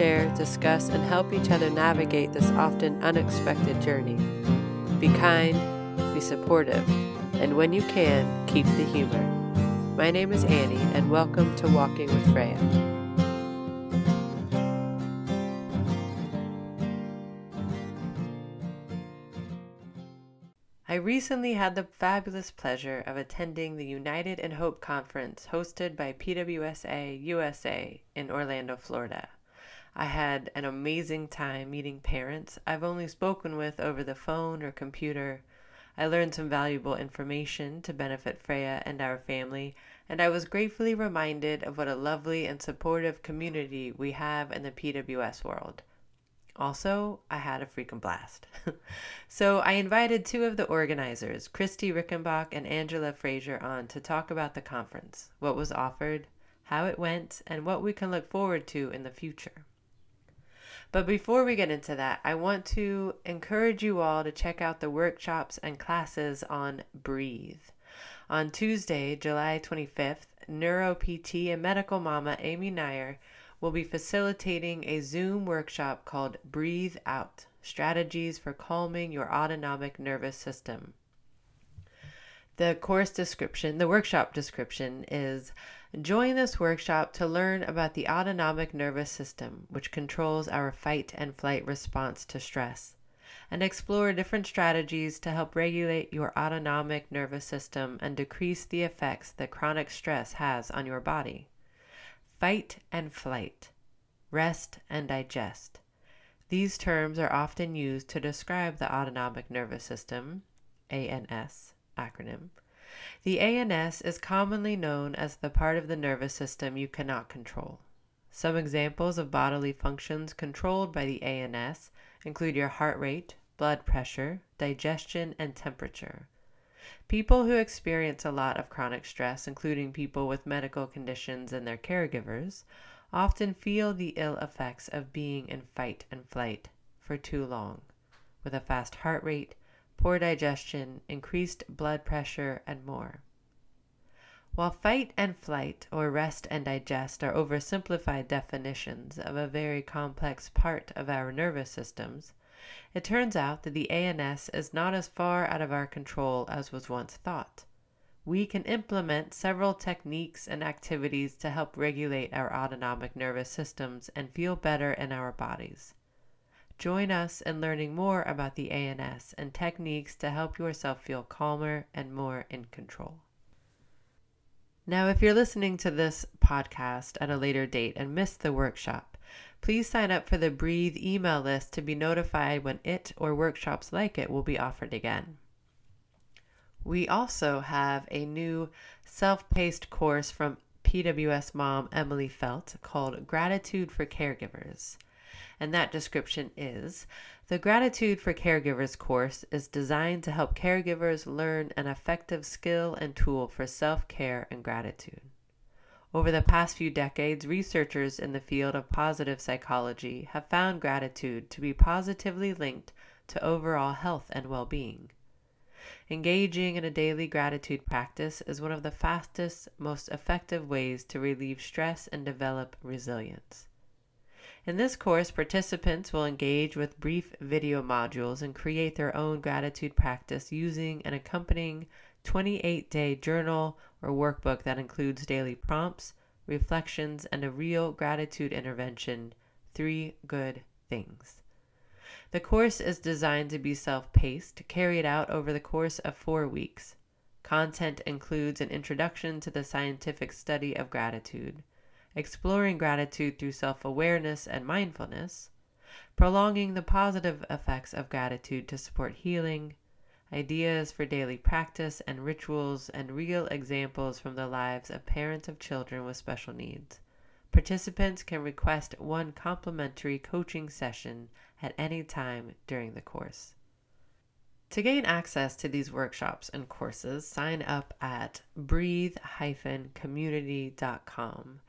share, discuss, and help each other navigate this often unexpected journey. Be kind, be supportive, and when you can, keep the humor. My name is Annie, and welcome to Walking with Freya. I recently had the fabulous pleasure of attending the United in Hope conference hosted by PWSA USA in Orlando, Florida. I had an amazing time meeting parents I've only spoken with over the phone or computer. I learned some valuable information to benefit Freya and our family, and I was gratefully reminded of what a lovely and supportive community we have in the PWS world. Also, I had a freaking blast. so I invited two of the organizers, Christy Rickenbach and Angela Frazier, on to talk about the conference, what was offered, how it went, and what we can look forward to in the future. But before we get into that, I want to encourage you all to check out the workshops and classes on Breathe. On Tuesday, July 25th, Neuro PT and medical mama Amy Nyer will be facilitating a Zoom workshop called Breathe Out Strategies for Calming Your Autonomic Nervous System. The course description, the workshop description is Join this workshop to learn about the autonomic nervous system, which controls our fight and flight response to stress, and explore different strategies to help regulate your autonomic nervous system and decrease the effects that chronic stress has on your body fight and flight, rest and digest. These terms are often used to describe the autonomic nervous system, ANS acronym. The ANS is commonly known as the part of the nervous system you cannot control. Some examples of bodily functions controlled by the ANS include your heart rate, blood pressure, digestion, and temperature. People who experience a lot of chronic stress, including people with medical conditions and their caregivers, often feel the ill effects of being in fight and flight for too long, with a fast heart rate, poor digestion, increased blood pressure, and more. While fight and flight, or rest and digest, are oversimplified definitions of a very complex part of our nervous systems, it turns out that the ANS is not as far out of our control as was once thought. We can implement several techniques and activities to help regulate our autonomic nervous systems and feel better in our bodies. Join us in learning more about the ANS and techniques to help yourself feel calmer and more in control. Now, if you're listening to this podcast at a later date and missed the workshop, Please sign up for the Breathe email list to be notified when it or workshops like it will be offered again. We also have a new self paced course from PWS mom Emily Felt called Gratitude for Caregivers. And that description is The Gratitude for Caregivers course is designed to help caregivers learn an effective skill and tool for self care and gratitude. Over the past few decades, researchers in the field of positive psychology have found gratitude to be positively linked to overall health and well being. Engaging in a daily gratitude practice is one of the fastest, most effective ways to relieve stress and develop resilience. In this course, participants will engage with brief video modules and create their own gratitude practice using an accompanying 28 day journal or workbook that includes daily prompts, reflections, and a real gratitude intervention three good things. The course is designed to be self paced, carried out over the course of four weeks. Content includes an introduction to the scientific study of gratitude, exploring gratitude through self awareness and mindfulness, prolonging the positive effects of gratitude to support healing, ideas for daily practice and rituals, and real examples from the lives of parents of children with special needs. Participants can request one complimentary coaching session at any time during the course. To gain access to these workshops and courses, sign up at breathe-community.com.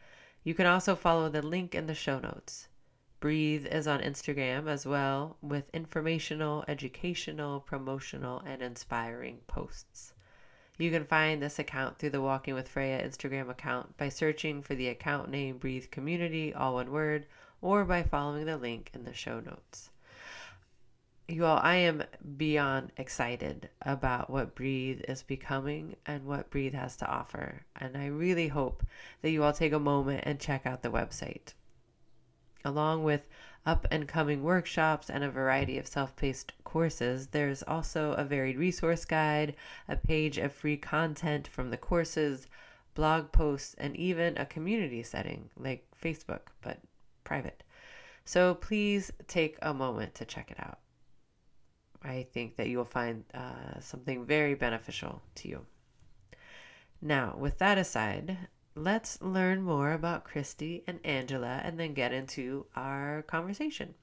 You can also follow the link in the show notes. Breathe is on Instagram as well with informational, educational, promotional, and inspiring posts. You can find this account through the Walking with Freya Instagram account by searching for the account name Breathe Community, all one word, or by following the link in the show notes. You all, I am beyond excited about what Breathe is becoming and what Breathe has to offer. And I really hope that you all take a moment and check out the website. Along with up and coming workshops and a variety of self paced courses, there's also a varied resource guide, a page of free content from the courses, blog posts, and even a community setting like Facebook, but private. So please take a moment to check it out. I think that you'll find uh, something very beneficial to you. Now, with that aside, let's learn more about Christy and Angela and then get into our conversation.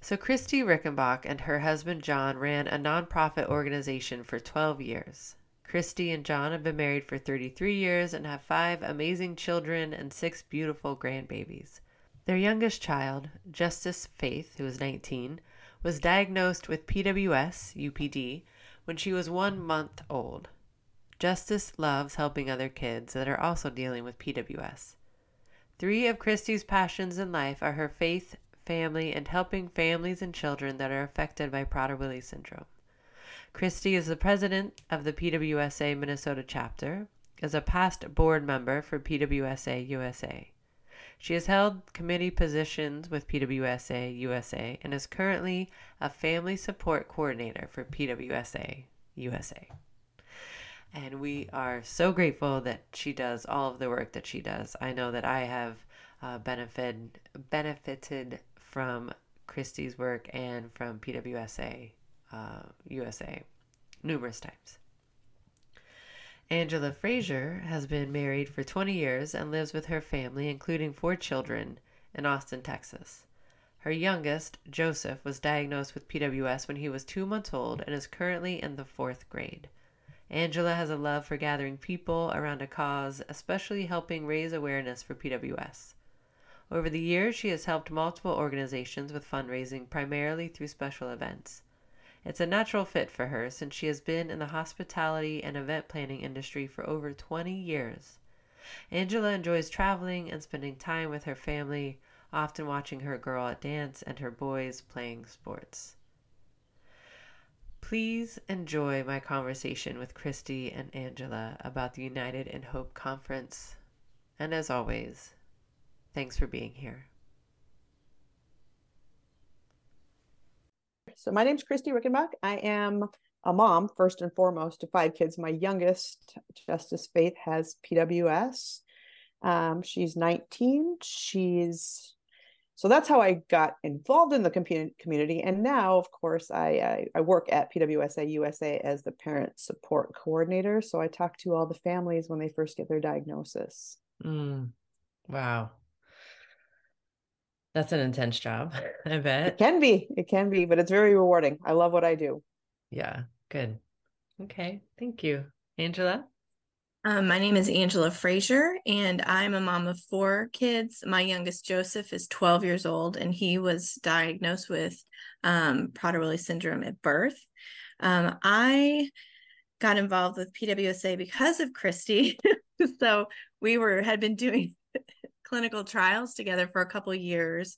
So, Christy Rickenbach and her husband John ran a nonprofit organization for 12 years. Christy and John have been married for 33 years and have five amazing children and six beautiful grandbabies. Their youngest child, Justice Faith, who is 19, was diagnosed with PWS, UPD, when she was one month old. Justice loves helping other kids that are also dealing with PWS. Three of Christy's passions in life are her faith, family, and helping families and children that are affected by Prader-Willi syndrome. Christy is the president of the PWSA Minnesota chapter, is a past board member for PWSA USA. She has held committee positions with PWSA USA and is currently a family support coordinator for PWSA USA. And we are so grateful that she does all of the work that she does. I know that I have uh, benefited benefited from Christy's work and from PWSA uh, USA numerous times. Angela Frazier has been married for 20 years and lives with her family, including four children, in Austin, Texas. Her youngest, Joseph, was diagnosed with PWS when he was two months old and is currently in the fourth grade. Angela has a love for gathering people around a cause, especially helping raise awareness for PWS. Over the years, she has helped multiple organizations with fundraising primarily through special events. It's a natural fit for her since she has been in the hospitality and event planning industry for over 20 years. Angela enjoys traveling and spending time with her family, often watching her girl at dance and her boys playing sports. Please enjoy my conversation with Christy and Angela about the United in Hope Conference. And as always, thanks for being here. So, my name is Christy Rickenbach. I am a mom, first and foremost, to five kids. My youngest, Justice Faith, has PWS. Um, she's 19. She's so that's how I got involved in the community. And now, of course, I, I, I work at PWSA USA as the parent support coordinator. So I talk to all the families when they first get their diagnosis. Mm. Wow. That's an intense job, I bet. It can be. It can be, but it's very rewarding. I love what I do. Yeah, good. Okay, thank you. Angela? Um, my name is Angela Frazier, and I'm a mom of four kids. My youngest, Joseph, is 12 years old, and he was diagnosed with um, Prader-Willi syndrome at birth. Um, I got involved with PWSA because of Christy. so we were had been doing clinical trials together for a couple years,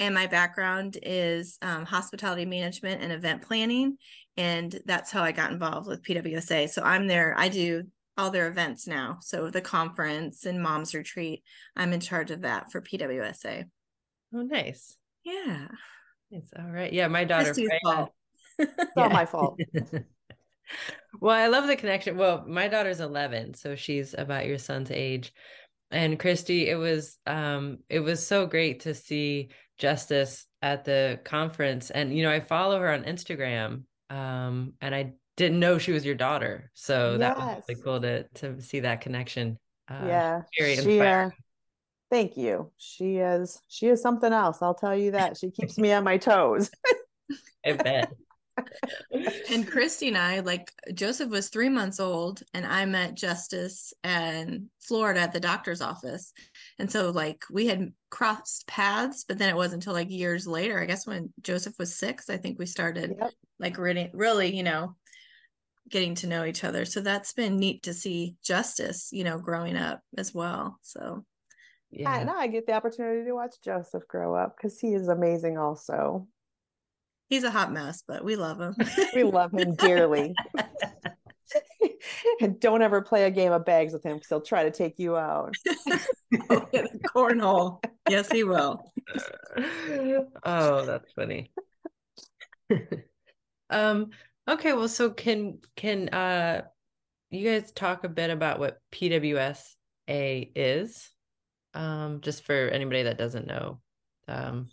and my background is um, hospitality management and event planning, and that's how I got involved with PWSA. So I'm there. I do all their events now. So the conference and mom's retreat, I'm in charge of that for PWSA. Oh, nice. Yeah. It's all right. Yeah, my daughter. fault. it's not my fault. well, I love the connection. Well, my daughter's 11, so she's about your son's age. And Christy, it was um it was so great to see Justice at the conference and you know, I follow her on Instagram um and I didn't know she was your daughter. So yes. that was really cool to to see that connection. Uh, yeah, very she, uh, Thank you. She is she is something else. I'll tell you that. She keeps me on my toes. I bet. And Christy and I, like Joseph was three months old, and I met Justice and Florida at the doctor's office. And so, like, we had crossed paths, but then it wasn't until like years later, I guess, when Joseph was six, I think we started yep. like really, really, you know, getting to know each other. So that's been neat to see Justice, you know, growing up as well. So yeah. now I get the opportunity to watch Joseph grow up because he is amazing also. He's a hot mess, but we love him. we love him dearly. and don't ever play a game of bags with him because he'll try to take you out. oh, cornhole. Yes, he will. oh, that's funny. um, okay, well, so can can uh you guys talk a bit about what PWSA is? um, just for anybody that doesn't know. Um,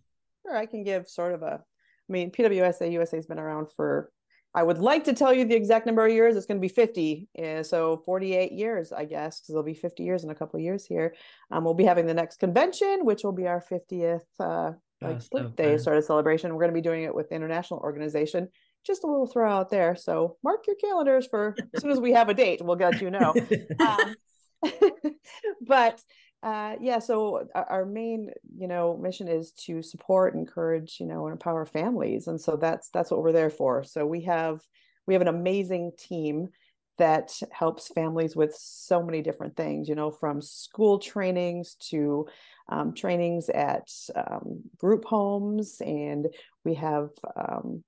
sure, I can give sort of a. I mean, PWSA USA has been around for. I would like to tell you the exact number of years. It's going to be 50. Uh, so 48 years, I guess, because it'll be 50 years in a couple of years here. Um, we'll be having the next convention, which will be our 50th uh, like oh, birthday sort of celebration. We're going to be doing it with the international organization. Just a little throw out there. So mark your calendars for as soon as we have a date, we'll let you know. um, but uh, yeah, so our main, you know, mission is to support, encourage, you know, and empower families, and so that's that's what we're there for. So we have we have an amazing team that helps families with so many different things, you know, from school trainings to um, trainings at um, group homes, and we have um,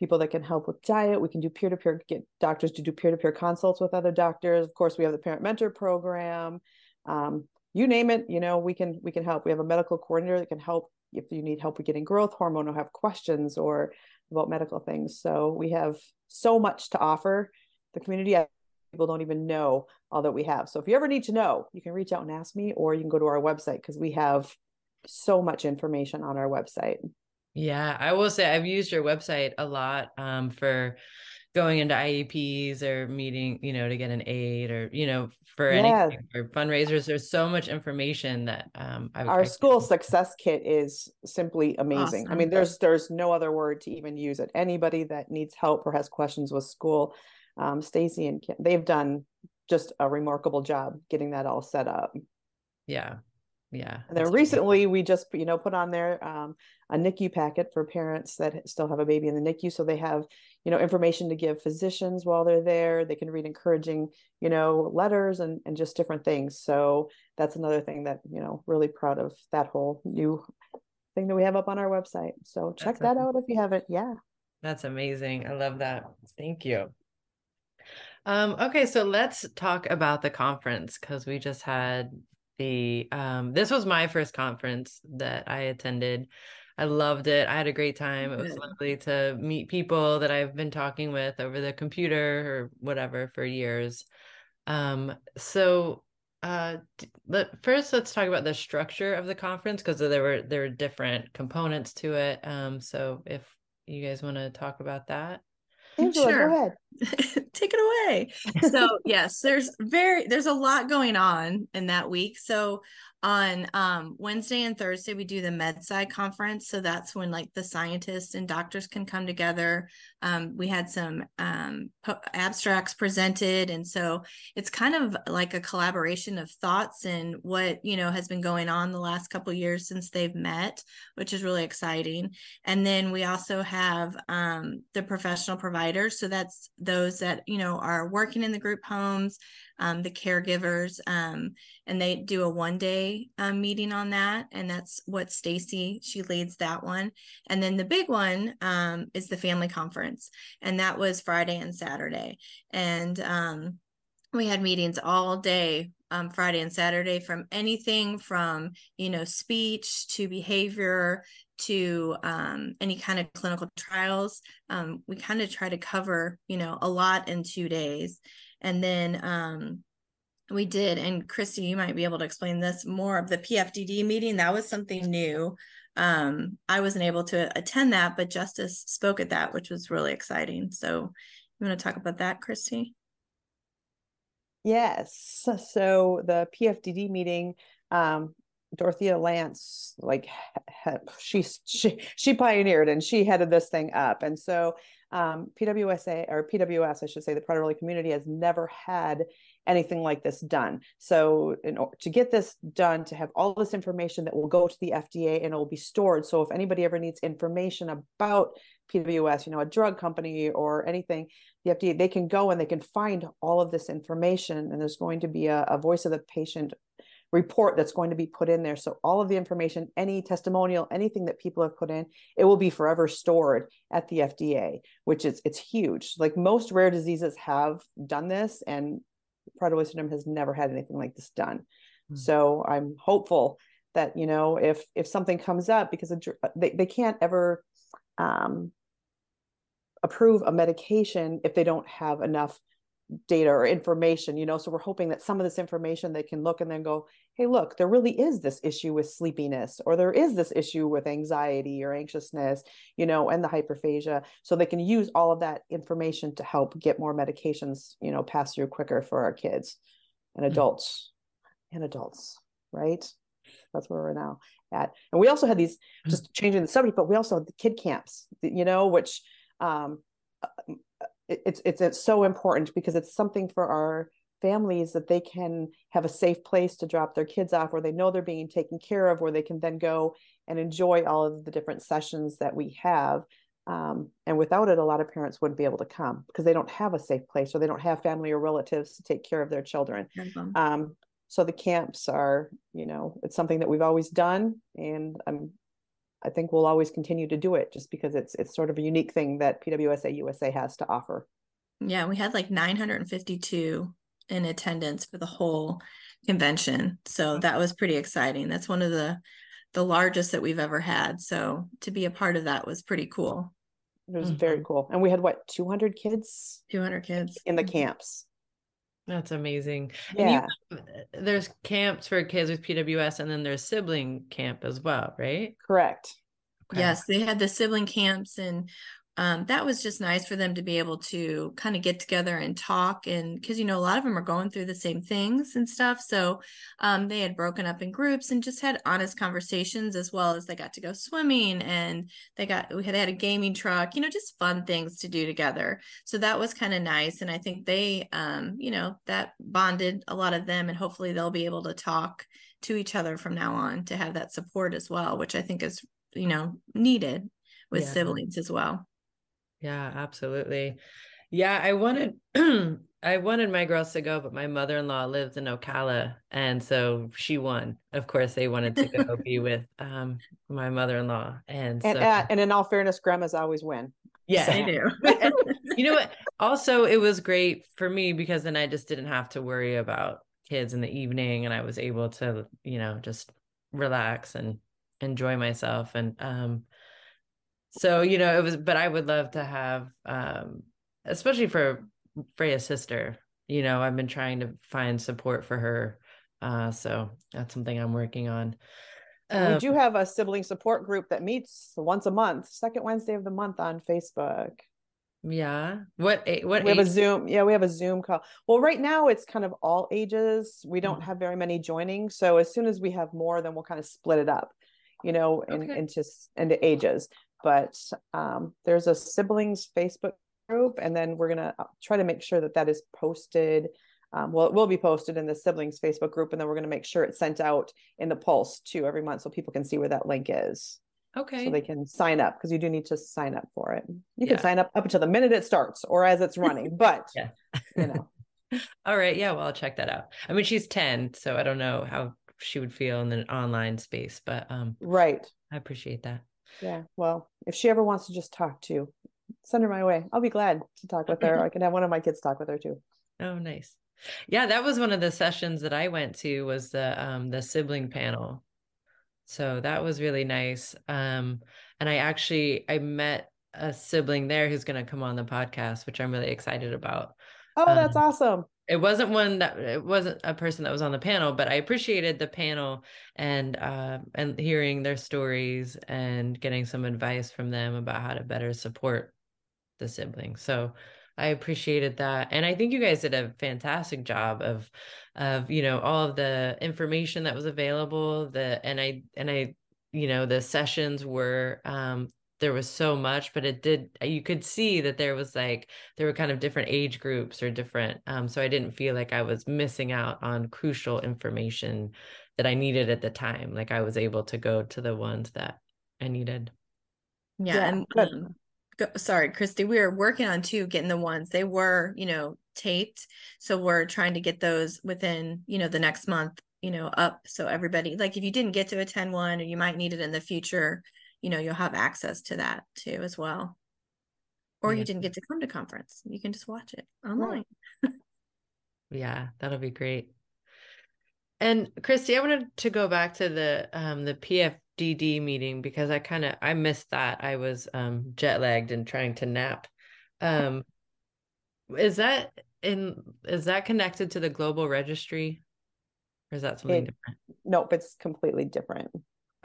people that can help with diet. We can do peer to peer, get doctors to do peer to peer consults with other doctors. Of course, we have the parent mentor program. Um, you name it you know we can we can help. We have a medical coordinator that can help if you need help with getting growth hormone or have questions or about medical things. So we have so much to offer. The community people don't even know all that we have. So if you ever need to know you can reach out and ask me or you can go to our website because we have so much information on our website. Yeah i will say i've used your website a lot um, for going into IEPs or meeting, you know, to get an aid or, you know, for yeah. anything or fundraisers. There's so much information that um I, our I school success kit is simply amazing. Awesome. I mean, there's there's no other word to even use it. Anybody that needs help or has questions with school, um, Stacy and Kim, they've done just a remarkable job getting that all set up. Yeah. Yeah. And then recently we just, you know, put on there um, a NICU packet for parents that still have a baby in the NICU. So they have, you know, information to give physicians while they're there. They can read encouraging, you know, letters and, and just different things. So that's another thing that, you know, really proud of that whole new thing that we have up on our website. So check that's that out if you haven't. Yeah. That's amazing. I love that. Thank you. Um, okay, so let's talk about the conference because we just had the um this was my first conference that I attended. I loved it. I had a great time. It was lovely to meet people that I've been talking with over the computer or whatever for years. Um so uh let, first let's talk about the structure of the conference because there were there were different components to it. Um so if you guys want to talk about that. Angela, sure. go ahead. Take it away. So yes, there's very there's a lot going on in that week. So on um, Wednesday and Thursday, we do the MedSci conference. So that's when like the scientists and doctors can come together. Um, we had some um, po- abstracts presented. And so it's kind of like a collaboration of thoughts and what, you know, has been going on the last couple years since they've met, which is really exciting. And then we also have um, the professional providers. So that's those that, you know, are working in the group homes, um, the caregivers, um, and they do a one day um, meeting on that. And that's what Stacy, she leads that one. And then the big one um, is the family conference. And that was Friday and Saturday. And um, we had meetings all day um, Friday and Saturday from anything from you know speech to behavior to um, any kind of clinical trials. Um, we kind of try to cover you know a lot in two days, and then um, we did, and Christy, you might be able to explain this more of the PFDD meeting. That was something new. Um, I wasn't able to attend that, but Justice spoke at that, which was really exciting. So, you want to talk about that, Christy? Yes. So the PFDD meeting, um, Dorothea Lance, like she she she pioneered and she headed this thing up, and so um, PWSA or PWS, I should say, the Prader-Willi community has never had anything like this done. So, in, order to get this done, to have all this information that will go to the FDA and it will be stored. So, if anybody ever needs information about PWS, you know, a drug company or anything, the FDA, they can go and they can find all of this information. And there's going to be a, a voice of the patient report that's going to be put in there. So all of the information, any testimonial, anything that people have put in, it will be forever stored at the FDA, which is it's huge. Like most rare diseases have done this, and Prader-Willi syndrome has never had anything like this done. Mm-hmm. So I'm hopeful that you know if if something comes up because they, they can't ever um, approve a medication if they don't have enough data or information you know so we're hoping that some of this information they can look and then go hey look there really is this issue with sleepiness or there is this issue with anxiety or anxiousness you know and the hyperphagia so they can use all of that information to help get more medications you know pass through quicker for our kids and mm. adults mm-hmm. and adults right that's where we're now at and we also had these mm. just changing the subject but we also had the kid camps you know which um it's it's it's so important because it's something for our families that they can have a safe place to drop their kids off where they know they're being taken care of where they can then go and enjoy all of the different sessions that we have um, and without it a lot of parents wouldn't be able to come because they don't have a safe place or they don't have family or relatives to take care of their children mm-hmm. um, so the camps are you know it's something that we've always done and i'm I think we'll always continue to do it just because it's it's sort of a unique thing that PWSA USA has to offer. Yeah, we had like 952 in attendance for the whole convention. So that was pretty exciting. That's one of the the largest that we've ever had. So to be a part of that was pretty cool. It was mm-hmm. very cool. And we had what 200 kids? 200 kids in the camps. That's amazing. Yeah. You, there's camps for kids with PWS and then there's sibling camp as well, right? Correct. Okay. Yes, they had the sibling camps and um, that was just nice for them to be able to kind of get together and talk and because you know a lot of them are going through the same things and stuff so um, they had broken up in groups and just had honest conversations as well as they got to go swimming and they got we had, had a gaming truck you know just fun things to do together so that was kind of nice and i think they um, you know that bonded a lot of them and hopefully they'll be able to talk to each other from now on to have that support as well which i think is you know needed with yeah. siblings as well yeah, absolutely. Yeah, I wanted I wanted my girls to go, but my mother-in-law lives in Ocala, and so she won. Of course, they wanted to go be with um my mother-in-law, and and, so, uh, and in all fairness, grandmas always win. Yeah, I do. you know what? Also, it was great for me because then I just didn't have to worry about kids in the evening, and I was able to, you know, just relax and enjoy myself. And um, so you know it was but i would love to have um especially for freya's sister you know i've been trying to find support for her uh so that's something i'm working on um, we do have a sibling support group that meets once a month second wednesday of the month on facebook yeah what what we age? have a zoom yeah we have a zoom call well right now it's kind of all ages we don't mm-hmm. have very many joining so as soon as we have more then we'll kind of split it up you know in, okay. into into ages but um, there's a siblings Facebook group, and then we're gonna uh, try to make sure that that is posted. Um, well, it will be posted in the siblings Facebook group, and then we're gonna make sure it's sent out in the Pulse too every month, so people can see where that link is. Okay. So they can sign up because you do need to sign up for it. You can sign up up until the minute it starts or as it's running, but yeah, you know. All right. Yeah. Well, I'll check that out. I mean, she's 10, so I don't know how she would feel in an online space, but um right. I appreciate that. Yeah. Well, if she ever wants to just talk to, you, send her my way. I'll be glad to talk with her. I can have one of my kids talk with her too. Oh, nice. Yeah, that was one of the sessions that I went to was the um the sibling panel. So that was really nice. Um and I actually I met a sibling there who's going to come on the podcast, which I'm really excited about. Oh, that's um, awesome it wasn't one that it wasn't a person that was on the panel but i appreciated the panel and uh, and hearing their stories and getting some advice from them about how to better support the siblings so I appreciated that. And I think you guys did a fantastic job of of, you know, all of the information that was available, the and I and I you know, the sessions were um there was so much but it did you could see that there was like there were kind of different age groups or different um so i didn't feel like i was missing out on crucial information that i needed at the time like i was able to go to the ones that i needed. Yeah, yeah and um, go, sorry christy we were working on too getting the ones. They were you know taped so we're trying to get those within you know the next month you know up so everybody like if you didn't get to attend one or you might need it in the future you know you'll have access to that too as well. Or yeah. you didn't get to come to conference. You can just watch it online. Yeah that'll be great. And christy i wanted to go back to the um the pfdd meeting because i kind of i missed that. I was um jet lagged and trying to nap. Um is that in is that connected to the global registry? Or is that something it, different? Nope it's completely different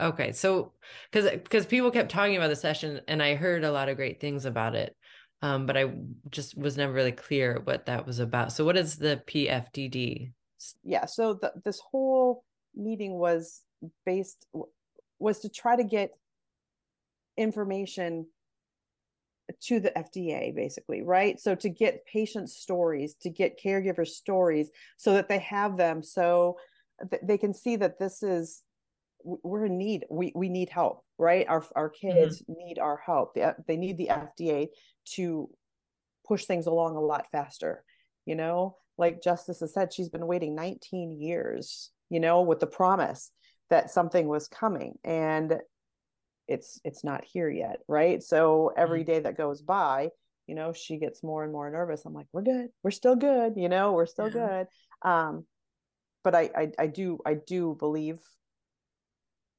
Okay, so because because people kept talking about the session, and I heard a lot of great things about it, um, but I just was never really clear what that was about. So, what is the PFDD? Yeah, so the, this whole meeting was based was to try to get information to the FDA, basically, right? So to get patient stories, to get caregiver stories, so that they have them, so they can see that this is we're in need we we need help right our our mm-hmm. kids mm-hmm. need our help they, they need the fda to push things along a lot faster you know like justice has said she's been waiting 19 years you know with the promise that something was coming and it's it's not here yet right so every mm-hmm. that goes by you know she gets more and more nervous i'm like we're good we're still good you know we're still yeah. good um but I, I i do i do believe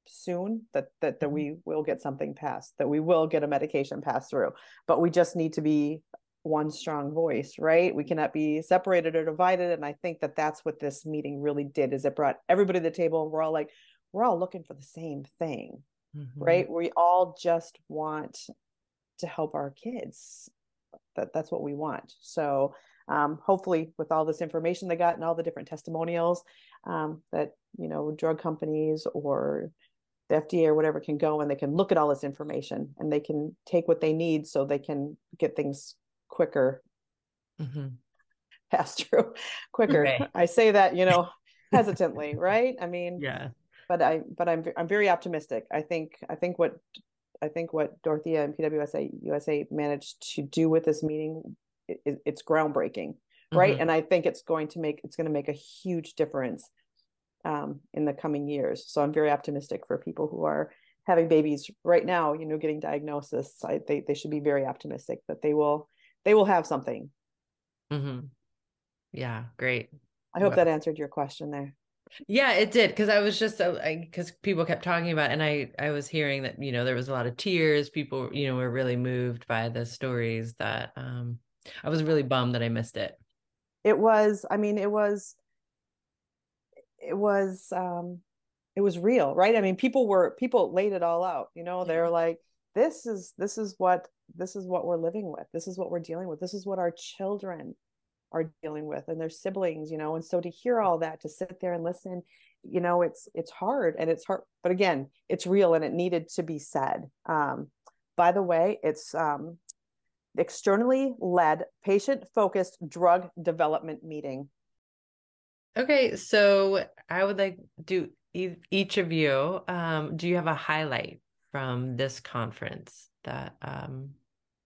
soon that that that mm-hmm. we will get something passed that we will get a medication passed through. But we just need to be one strong voice right? We cannot be separated or divided. And i think that that's what this meeting really did is it brought everybody to the table and we're all like we're all looking for the same thing mm-hmm. right? We all just want to help our kids. That that's what we want. So um, hopefully with all this information they got and all the different testimonials um, that you know drug companies or the FDA or whatever can go and they can look at all this information and they can take what they need so they can get things quicker mm-hmm. pass through quicker. Okay. I say that, you know, hesitantly, right? I mean, yeah. But I, but I'm, I'm very optimistic. I think, I think what, I think what Dorothea and PWSA USA managed to do with this meeting, it, it's groundbreaking, right? Mm-hmm. And I think it's going to make, it's going to make a huge difference um, in the coming years. So I'm very optimistic for people who are having babies right now, you know, getting diagnosis. I, they, they should be very optimistic that they will, they will have something. Mm-hmm. Yeah. Great. I hope well, that answered your question there. Yeah, it did. Cause I was just, because people kept talking about, and I, I was hearing that, you know, there was a lot of tears. People, you know, were really moved by the stories that, um, I was really bummed that I missed it. It was, I mean, it was, it was um it was real right? I mean people were people laid it all out you know? They're like this is this is what this is what we're living with. This is what we're dealing with. This is what our children are dealing with and their siblings you know? And so to hear all that to sit there and listen you know it's it's hard and it's hard but again it's real and it needed to be said. Um by the way it's um externally led patient focused drug development meeting Okay, so I would like do each of you. Um, do you have a highlight from this conference that um,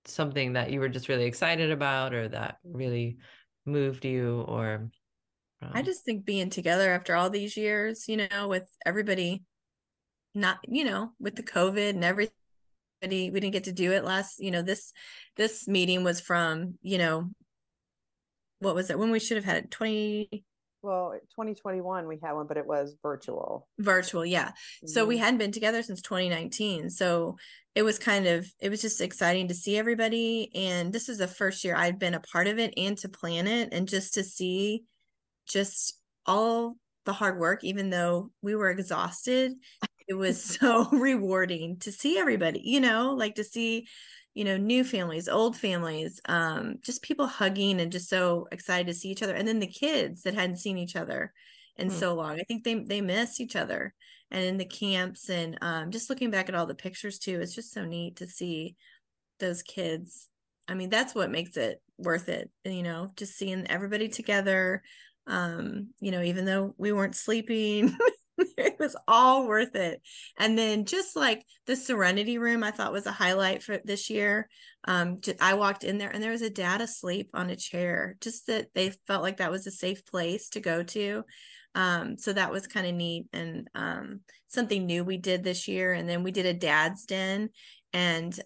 something that you were just really excited about, or that really moved you, or? Um... I just think being together after all these years, you know, with everybody, not you know, with the COVID and everything we didn't get to do it last you know this this meeting was from you know what was it when we should have had it 20 well 2021 we had one but it was virtual virtual yeah mm-hmm. so we mm-hmm. hadn't been together since 2019 so it was kind of it was just exciting to see everybody and this is the first year i've been a part of it and to plan it and just to see just all the hard work even though we were exhausted it was so rewarding to see everybody you know like to see you know, new families, old families, um, just people hugging and just so excited to see each other. And then the kids that hadn't seen each other in mm. so long. I think they they miss each other. And in the camps and um, just looking back at all the pictures too, it's just so neat to see those kids. I mean, that's what makes it worth it, you know, just seeing everybody together. Um, you know, even though we weren't sleeping, it was all worth it. And then just like the Serenity Room, I thought was a highlight for this year. Um, I walked in there and there was a dad asleep on a chair, just that they felt like that was a safe place to go to. Um, so that was kind of neat and um, something new we did this year. And then we did a dad's den, and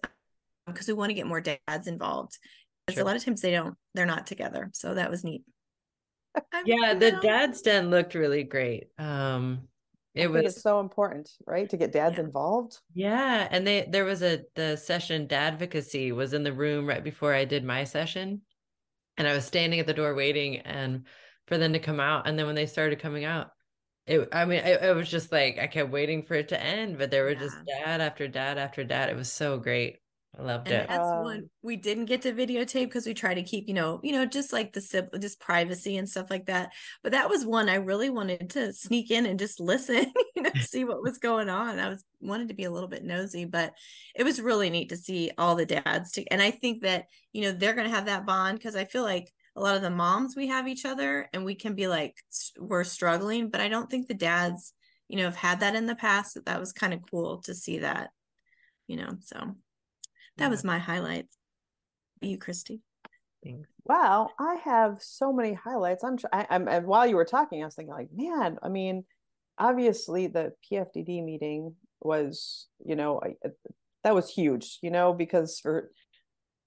because um, we want to get more dads involved, because sure. a lot of times they don't, they're not together. So that was neat. yeah, the dad's den looked really great. Um, it was it's so important right to get dads yeah. involved yeah and they there was a the session dadvocacy was in the room right before i did my session and i was standing at the door waiting and for them to come out and then when they started coming out it i mean it, it was just like i kept waiting for it to end but there were yeah. just dad after dad after dad it was so great I loved and it. That's um, one we didn't get to videotape because we try to keep, you know, you know, just like the simple just privacy and stuff like that. But that was one I really wanted to sneak in and just listen, you know, see what was going on. I was wanted to be a little bit nosy, but it was really neat to see all the dads. To, and I think that you know they're going to have that bond because I feel like a lot of the moms we have each other and we can be like we're struggling, but I don't think the dads, you know, have had that in the past. That was kind of cool to see that, you know. So that was my highlights. You, Christy. Thanks. Wow, I have so many highlights. I'm, I, I'm, while you were talking, I was thinking, like, man, I mean, obviously the PFDD meeting was, you know, I, that was huge, you know, because for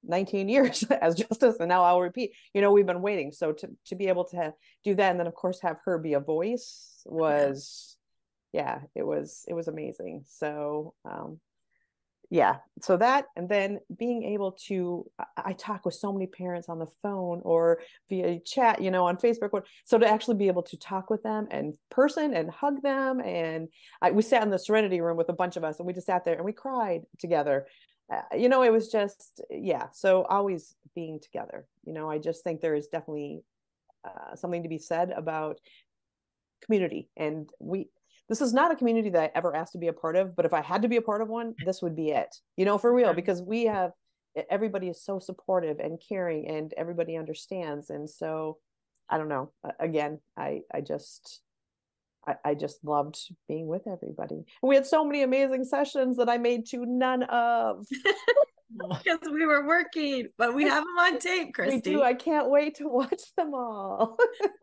19 years as justice, and now I'll repeat, you know, we've been waiting. So to to be able to do that, and then of course have her be a voice was, yeah, it was it was amazing. So um, yeah so that and then being able to i talk with so many parents on the phone or via chat you know on facebook so to actually be able to talk with them in person and hug them and I, we sat in the serenity room with a bunch of us and we just sat there and we cried together. Uh, you know it was just yeah so always being together you know i just think there is definitely uh, something to be said about community and we this is not a community that I ever asked to be a part of, but if I had to be a part of one, this would be it. You know, for real, because we have everybody is so supportive and caring and everybody understands. And so I don't know. Again, I I just I, I just loved being with everybody. We had so many amazing sessions that I made to none of. because we were working, but we have them on tape, Christy. We do. I can't wait to watch them all.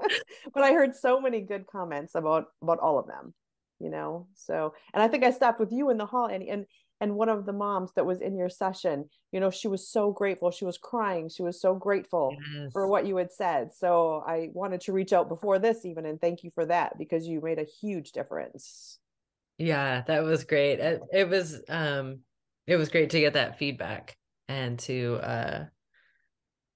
but I heard so many good comments about about all of them you know? So and i think i stopped with you in the hall and and and one of the moms that was in your session you know she was so grateful. She was crying. She was so grateful yes. for what you had said. So i wanted to reach out before this even and thank you for that because you made a huge difference. Yeah that was great. It, it was um it was great to get that feedback and to uh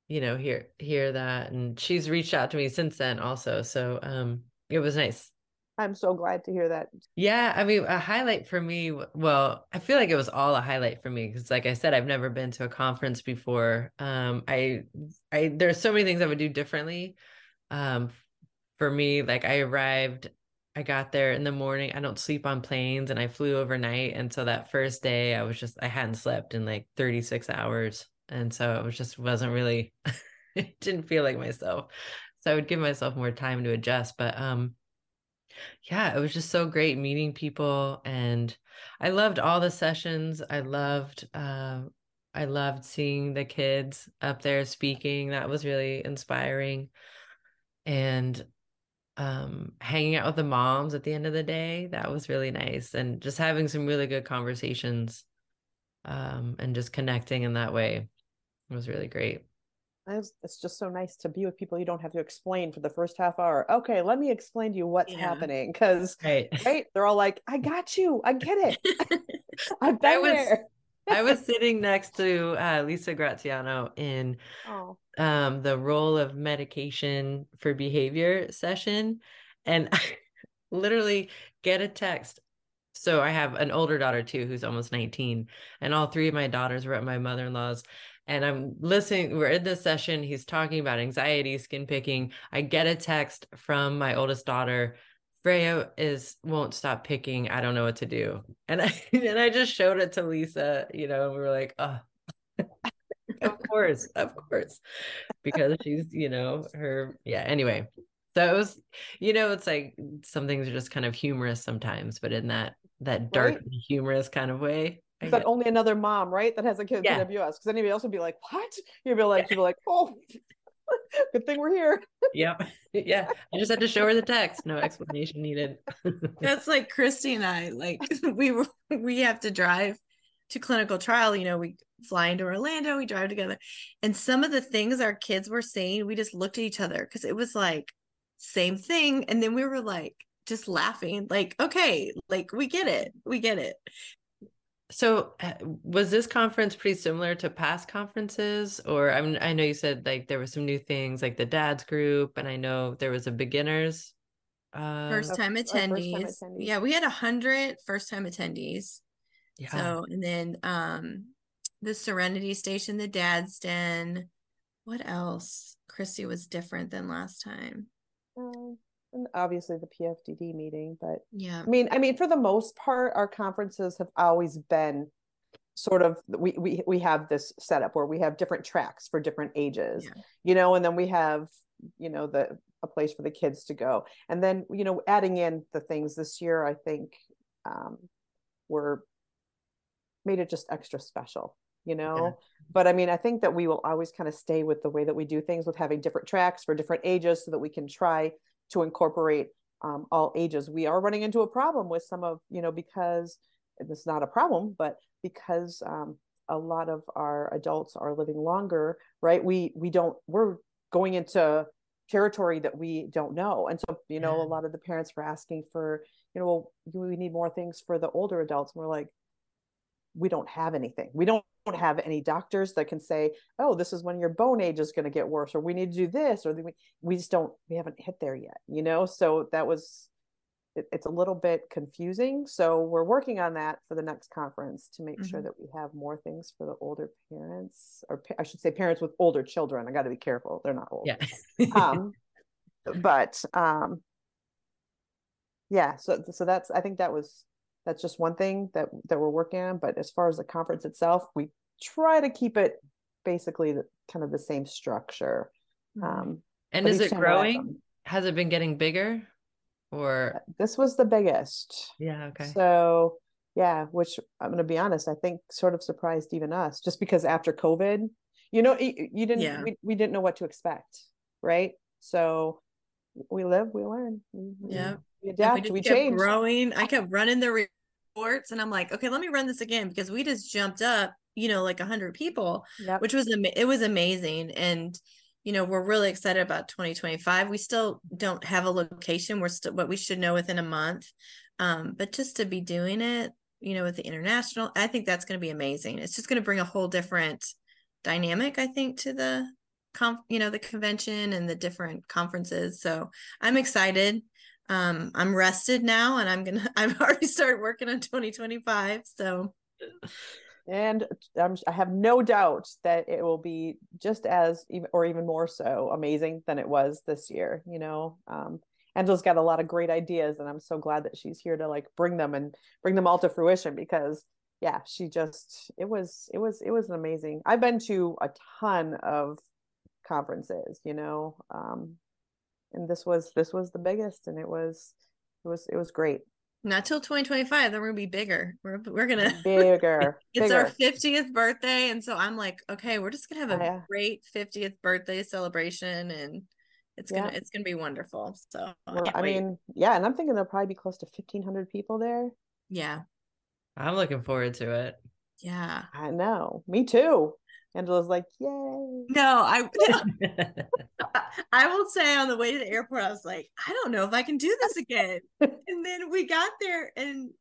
you know hear hear that. And she's reached out to me since then also. So um it was nice I'm so glad to hear that. Yeah, I mean, a highlight for me, well, I feel like it was all a highlight for me because like I said I've never been to a conference before. Um I I there's so many things I would do differently. Um for me, like I arrived I got there in the morning. I don't sleep on planes and I flew overnight and so that first day I was just I hadn't slept in like 36 hours and so it was just wasn't really didn't feel like myself. So I would give myself more time to adjust, but um yeah, it was just so great meeting people and I loved all the sessions. I loved uh, I loved seeing the kids up there speaking. That was really inspiring. And um hanging out with the moms at the end of the day, that was really nice and just having some really good conversations um and just connecting in that way was really great it's just so nice to be with people you don't have to explain for the first half hour. Okay, let me explain to you what's yeah. happening because right. right, they're all like, "I got you, I get it, I've been I was, there." I was sitting next to uh, Lisa Graziano in oh. um, the role of medication for behavior session, and I literally get a text so I have an older daughter too, who's almost 19, and all three of my daughters were at my mother in law's. And I'm listening, we're in this session. He's talking about anxiety, skin picking. I get a text from my oldest daughter. Freya is won't stop picking. I don't know what to do. And I and I just showed it to Lisa, you know, and we were like, oh of course, of course. Because she's, you know, her yeah, anyway. So it was, you know, it's like some things are just kind of humorous sometimes, but in that that dark right? humorous kind of way. But only another mom, right, that has a kid yeah. with PWS. Because anybody else would be like, "What?" You'd be like, "You'd be like, oh, good thing we're here." yep, yeah. I just had to show her the text. No explanation needed. That's like Christy and I. Like we were, we have to drive to clinical trial. You know, we fly into Orlando, we drive together, and some of the things our kids were saying, we just looked at each other because it was like same thing, and then we were like just laughing like okay like we get it we get it so was this conference pretty similar to past conferences or I mean, I know you said like there were some new things like the dads group and I know there was a beginners uh first time attendees. First time attendees. Yeah, we had a hundred first time attendees. Yeah. So and then um the Serenity Station, the Dad's Den. What else? Christy was different than last time. Um, and obviously the PFDD meeting, but yeah, I mean, I mean, for the most part, our conferences have always been sort of we we we have this setup where we have different tracks for different ages, yeah. you know, and then we have you know the a place for the kids to go, and then you know adding in the things this year, I think um, were made it just extra special you know yeah. but i mean i think that we will always kind of stay with the way that we do things with having different tracks for different ages so that we can try to incorporate um, all ages. We are running into a problem with some of, you know, because it's not a problem, but because um, a lot of our adults are living longer, right? We we don't we're going into territory that we don't know, and so you know, yeah. a lot of the parents were asking for, you know, well, we need more things for the older adults. And we're like, we don't have anything. We don't have any doctors that can say, oh, this is when your bone age is going to get worse, or we need to do this, or we, we just don't, we haven't hit there yet, you know? So that was, it, it's a little bit confusing. So we're working on that for the next conference to make mm-hmm. sure that we have more things for the older parents, or I should say parents with older children. I got to be careful. They're not old. Yeah. um, but um, yeah, so, so that's, I think that was, that's just one thing that that we're working on but as far as the conference itself we try to keep it basically the, kind of the same structure. Mm-hmm. um, and is it growing? has it been getting bigger or? This was the biggest. Yeah okay. So yeah which i'm going to be honest i think sort of surprised even us just because after covid you know you, you didn't yeah. we, we didn't know what to expect right? So we live we learn yeah. we adapt we, we change. growing. I kept running the reports and i'm like okay let me run this again because we just jumped up you know like 100 people yep. which was it was amazing and you know we're really excited about 2025 we still don't have a location. We're still what we should know within a month um but just to be doing it you know with the international i think that's going to be amazing. It's just going to bring a whole different dynamic i think to the com you know the convention and the different conferences so i'm excited um i'm rested now and i'm gonna i've already started working on 2025 so and um, I have no doubt that it will be just as or even more so amazing than it was this year. You know, um, Angela's got a lot of great ideas, and I'm so glad that she's here to like bring them and bring them all to fruition because yeah, she just it was it was it was amazing. I've been to a ton of conferences, you know, um, and this was this was the biggest, and it was it was it was great. Not till 2025. Then we're gonna be bigger. We're we're gonna bigger. it's bigger. our 50th birthday, and so I'm like, okay, we're just gonna have a oh, uh, yeah. great 50th birthday celebration, and it's gonna yeah. it's gonna be wonderful. So well, I, I mean, yeah, and I'm thinking there'll probably be close to 1,500 people there. Yeah, I'm looking forward to it. Yeah, I know. Me too. Angela's like, yay. No, I I will say on the way to the airport, I was like, I don't know if I can do this again. and then we got there and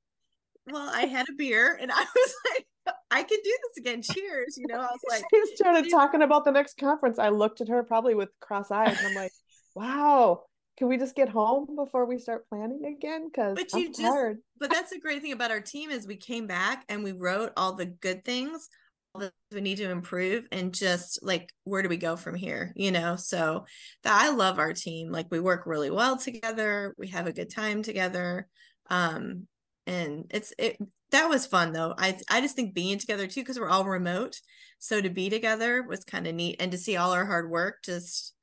well, I had a beer and I was like, I can do this again. Cheers. You know, I was like she started talking about the next conference. I looked at her probably with cross eyes and I'm like, wow, can we just get home before we start planning again? Because But I'm you just- tired. but that's the great thing about our team is we came back and we wrote all the good things all the things we need to improve and just like where do we go from here you know? So that i love our team. Like we work really well together. We have a good time together. Um and it's it that was fun though. I i just think being together too because we're all remote. So to be together was kind of neat. And to see all our hard work just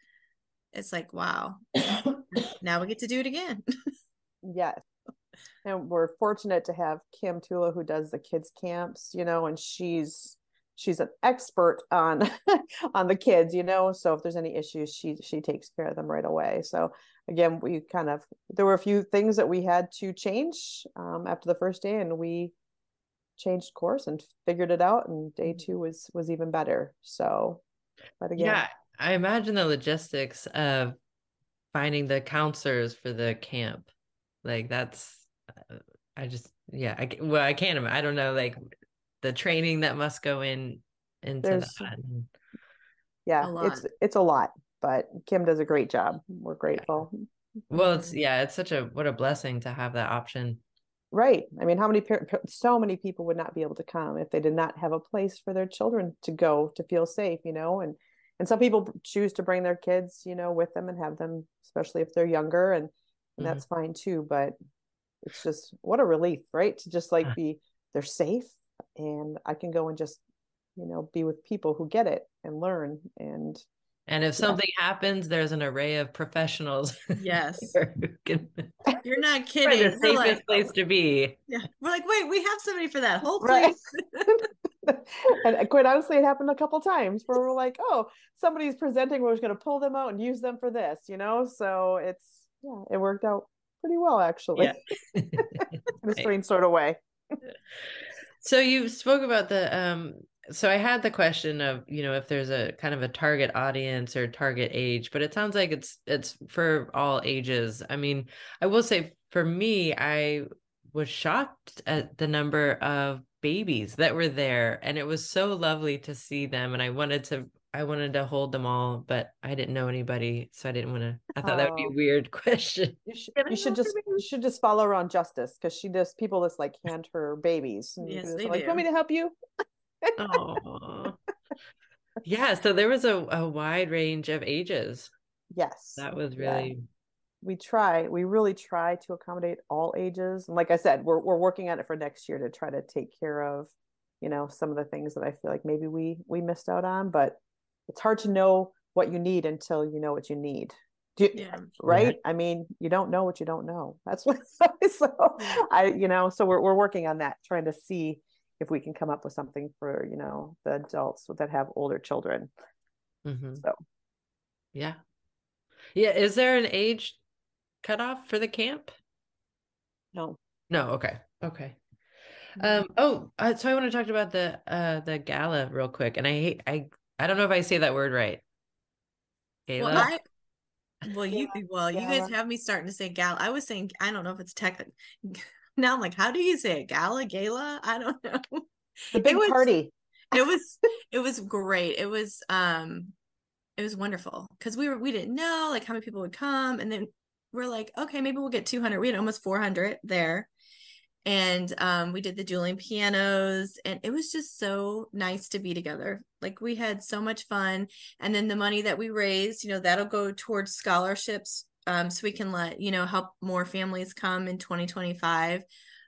it's like wow. Now we get to do it again. Yes. And we're fortunate to have Kim Tula who does the kids camps, you know, and she's she's an expert on on the kids, you know. So if there's any issues, she she takes care of them right away. So again, we kind of there were a few things that we had to change um, after the first day, and we changed course and figured it out. And day two was was even better. So, but again, Yeah, I imagine the logistics of finding the counselors for the camp. Like that's, uh, I just, yeah, I, well, I can't, I don't know, like the training that must go in into There's- that. yeah, it's it's a lot, but Kim does a great job. We're grateful. Well, it's, yeah, it's such a, what a blessing to have that option. Right. I mean, how many so many people would not be able to come if they did not have a place for their children to go to feel safe, you know, and and some people choose to bring their kids, you know, with them and have them, especially if they're younger and and Mhm. that's fine too, but it's just what a relief, right? To just like be they're safe and I can go and just, you know, be with people who get it and learn and And if something happens, there's an array of professionals yes can you're not find kidding the safest like- place to be. Yeah. We're like, wait, we have somebody for that whole Right. place. and uh, quite honestly, it happened a couple times where we're like, oh, somebody's presenting, we're just going to pull them out and use them for this, you know? So it's, yeah, it worked out pretty well, actually, Yeah. in a strange sort of way. So you spoke about the um so I had the question of, you know, if there's a kind of a target audience or target age, but it sounds like it's it's for all ages. I mean, I will say for me, I was shocked at the number of babies that were there and it was so lovely to see them and I wanted to I wanted to hold them all, but I didn't know anybody, so I didn't want to. I thought that would be Oh. a weird question. You should, you should just you should just follow around Justice because she just people just like hand her babies. And Yes, just they like, do. want me to help you? Oh. Yeah, so there was a, a wide range of ages. Yes. That was Yeah. really we try we really try to accommodate all ages and like i said we're, we're working on it for next year to try to take care of you know some of the things that i feel like maybe we we missed out on but it's hard to know what you need until you know what you need Do you- Yeah. right i mean you don't know what you don't know that's what so i you know so we're, we're working on that trying to see if we can come up with something for you know the adults that have older children Mhm. so Yeah. Yeah. Is there an age cutoff for the camp? no No. Okay. Okay. Um. Oh. Uh, so I want to talk about the uh the gala real quick, and I hate I I don't know if I say that word right. Gala. Well, I well you well you guys have me starting to say gal. I was saying I don't know if it's tech. Now I'm like, how do you say it? Gala, gala? I don't know. the It big was- party It was it was great. It was um it was wonderful because we were we didn't know like how many people would come and then we're like okay maybe we'll get 200 we had almost 400 there and um we did the dueling pianos and it was just so nice to be together. Like we had so much fun and then the money that we raised you know that'll go towards scholarships um so we can let you know help more families come in 2025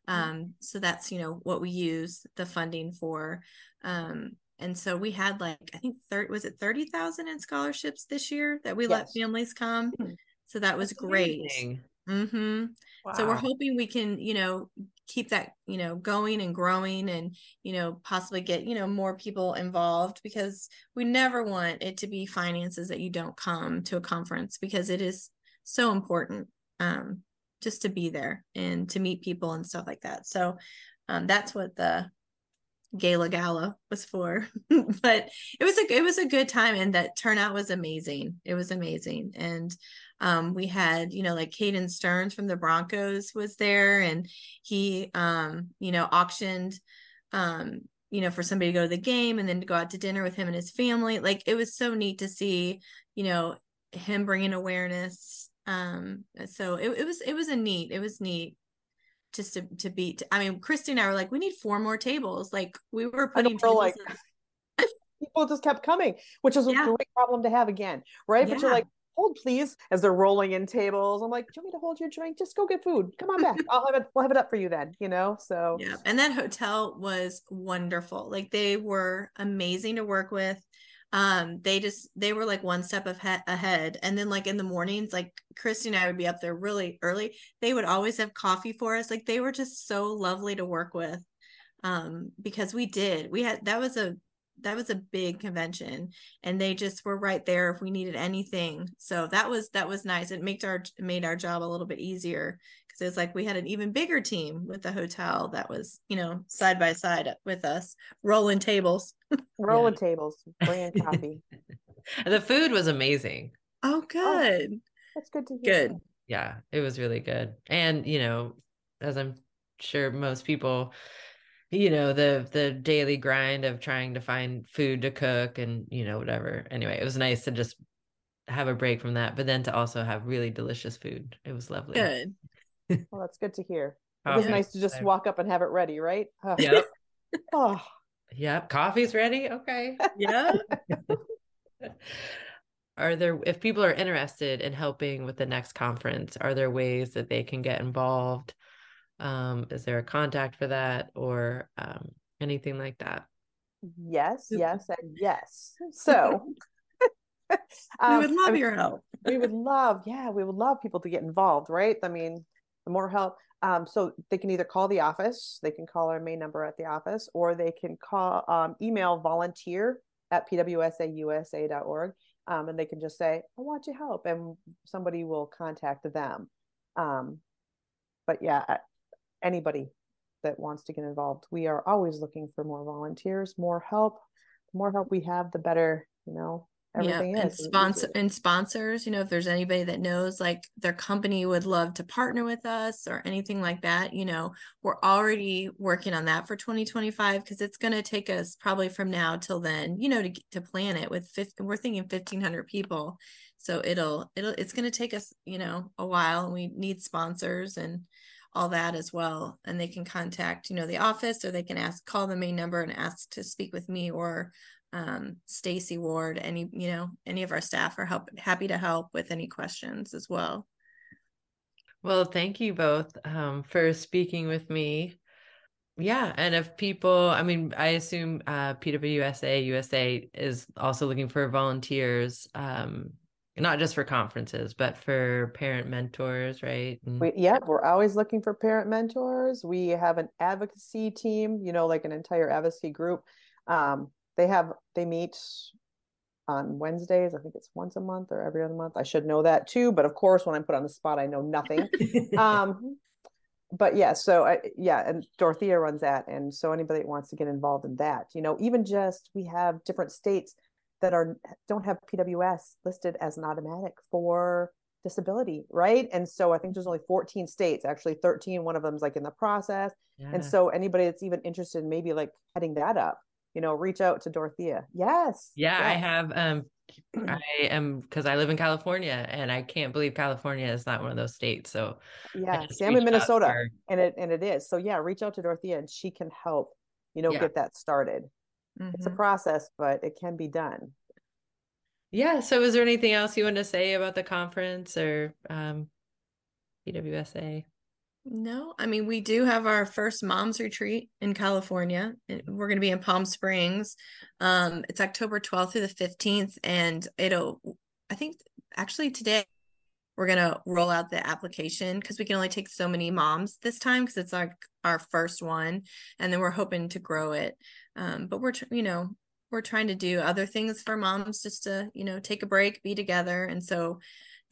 um so that's you know what we use the funding for. Um and so we had like i think 30 was it 30,000 in scholarships this year that we let families come? Mhm. so that was That's great. Amazing. mhm so we're hoping we can you know keep that you know going and growing and you know possibly get you know more people involved because we never want it to be finances that you don't come to a conference because it is so important um just to be there and to meet people and stuff like that. So um that's what the gala gala was for but it was a it was a good time and that turnout was amazing. It was amazing. And um we had you know like Caden Sterns from the Broncos was there and he um you know auctioned um you know for somebody to go to the game and then to go out to dinner with him and his family. Like it was so neat to see you know him bringing awareness. Um, so it, it was it was a neat, it was neat just to to be I mean, Christy and I were like, we need four more tables. Like we were putting tables like people just kept coming, which is yeah. a great problem to have again, right? Yeah. But you're like, hold please, as they're rolling in tables. I'm like, do you want me to hold your drink? Just go get food. Come on back. I'll have it, we'll have it up for you then, you know? So yeah. And that hotel was wonderful. Like they were amazing to work with um they just they were like one step of he- ahead. And then like in the mornings like christy and i would be up there really early. They would always have coffee for us. Like they were just so lovely to work with um because we did. We had that was a that was a big convention and they just were right there if we needed anything. So that was that was nice. It made our made our job a little bit easier because it's like we had an even bigger team with the hotel that was you know side by side with us rolling tables. Rolling tables bringing coffee. The food was amazing. Oh, oh good. oh, that's good to hear. Good. Yeah it was really good. And you know as i'm sure most people you know the the daily grind of trying to find food to cook and you know whatever. Anyway it was nice to just have a break from that but then to also have really delicious food. It was lovely. Good well that's good to hear. It was nice to just walk up and have it ready right? Oh. yep. Oh. Yep. Coffee's ready? Okay. Yeah are there if people are interested in helping with the next conference are there ways that they can get involved? Um, is there a contact for that or um, anything like that? Yes, yes, and yes. So um, we would love I mean, your help. we would love, yeah, we would love people to get involved, right? I mean, the more help. Um, so they can either call the office, they can call our main number at the office, or they can call um, email volunteer at pwsausa.org. Um, and they can just say, I want your help, and somebody will contact them. Um, but yeah, anybody that wants to get involved. We are always looking for more volunteers, more help. The more help we have, the better, you know, everything yeah, and sponsor and sponsors, you know, if there's anybody that knows like their company would love to partner with us or anything like that, you know, we're already working on that for 2025 because it's going to take us probably from now till then, you know, to to plan it with 50, we're thinking 1500 people. So it'll it'll it's going to take us, you know, a while we need sponsors and all that as well and they can contact you know the office or they can ask call the main number and ask to speak with me or um, stacy ward any you know any of our staff are help happy to help with any questions as well. Well thank you both um, for speaking with me. Yeah and if people i mean i assume uh, pwsa usa is also looking for volunteers um, not just for conferences but for parent mentors right? And... we, yeah we're always looking for parent mentors. We have an advocacy team you know like an entire advocacy group. Um, they have they meet on wednesdays i think it's once a month or every other month i should know that too but of course when i'm put on the spot i know nothing um, but yeah so I, yeah and dorothea runs that and so anybody that wants to get involved in that you know even just we have different states that are don't have PWS listed as an automatic for disability, right? And so I think there's only 14 states, actually 13. One of them's like in the process. Yeah. And so anybody that's even interested in maybe like heading that up, you know, reach out to Dorothea. Yes. Yeah, yes. I have um I am because I live in California and I can't believe California is not one of those states. So yeah, Sam in Minnesota. And it and it is. So yeah, reach out to Dorothea and she can help, you know, yeah. get that started. Mm-hmm. It's a mm-hmm. process, but it can be done. Yeah. So, is there anything else you want to say about the conference or um, PWSA? No, I mean, we do have our first mom's retreat in California. We're going to be in Palm Springs. Um, it's October 12th through the 15th, and it'll, I think, actually today we're going to roll out the application because we can only take so many moms this time because it's like our first one. And then we're hoping to grow it. Um, but we're, you know, we're trying to do other things for moms just to you know take a break be together and so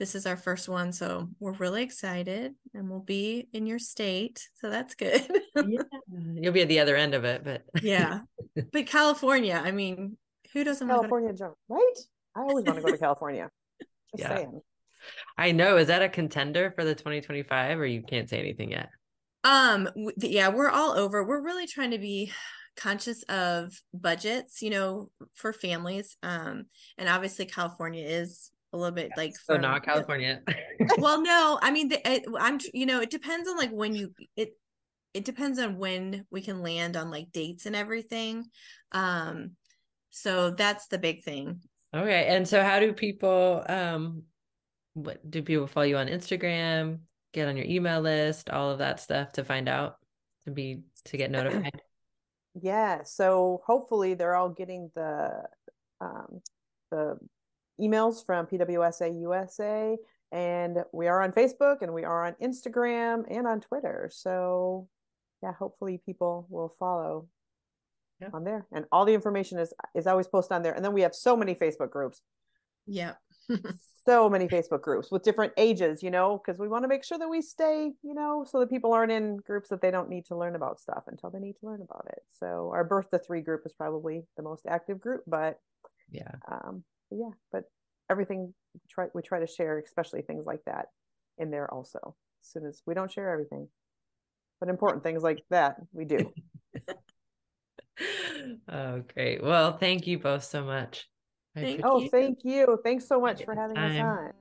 this is our first one so we're really excited and we'll be in your state so that's good. Yeah you'll be at the other end of it but yeah but california i mean who doesn't california jump right? I always want to go to california. Just yeah. saying. I know is that a contender for the 2025 or you can't say anything yet? Um yeah we're all over. We're really trying to be conscious of budgets you know for families um and obviously california is a little bit like so from- not California. well no i mean the, it, i'm you know it depends on like when you it it depends on when we can land on like dates and everything um so that's the big thing okay, and so how do people um what do people follow you on Instagram, get on your email list, all of that stuff to find out to be to get notified? Yeah, so hopefully they're all getting the um, the emails from PWSA USA, and we are on Facebook and we are on Instagram and on Twitter. So yeah, hopefully people will follow Yeah. on there, and all the information is is always posted on there. And then we have so many Facebook groups, yeah so many Facebook groups with different ages, you know, because we want to make sure that we stay, you know, so that people aren't in groups that they don't need to learn about stuff until they need to learn about it. So our birth to three group is probably the most active group, but Yeah. um, yeah, but everything we try we try to share, especially things like that, in there also. As soon as we don't share everything, but important things like that we do. oh, great. Well, thank you both so much. Thank Oh, you. thank you. Thanks so much for Anytime. having us on.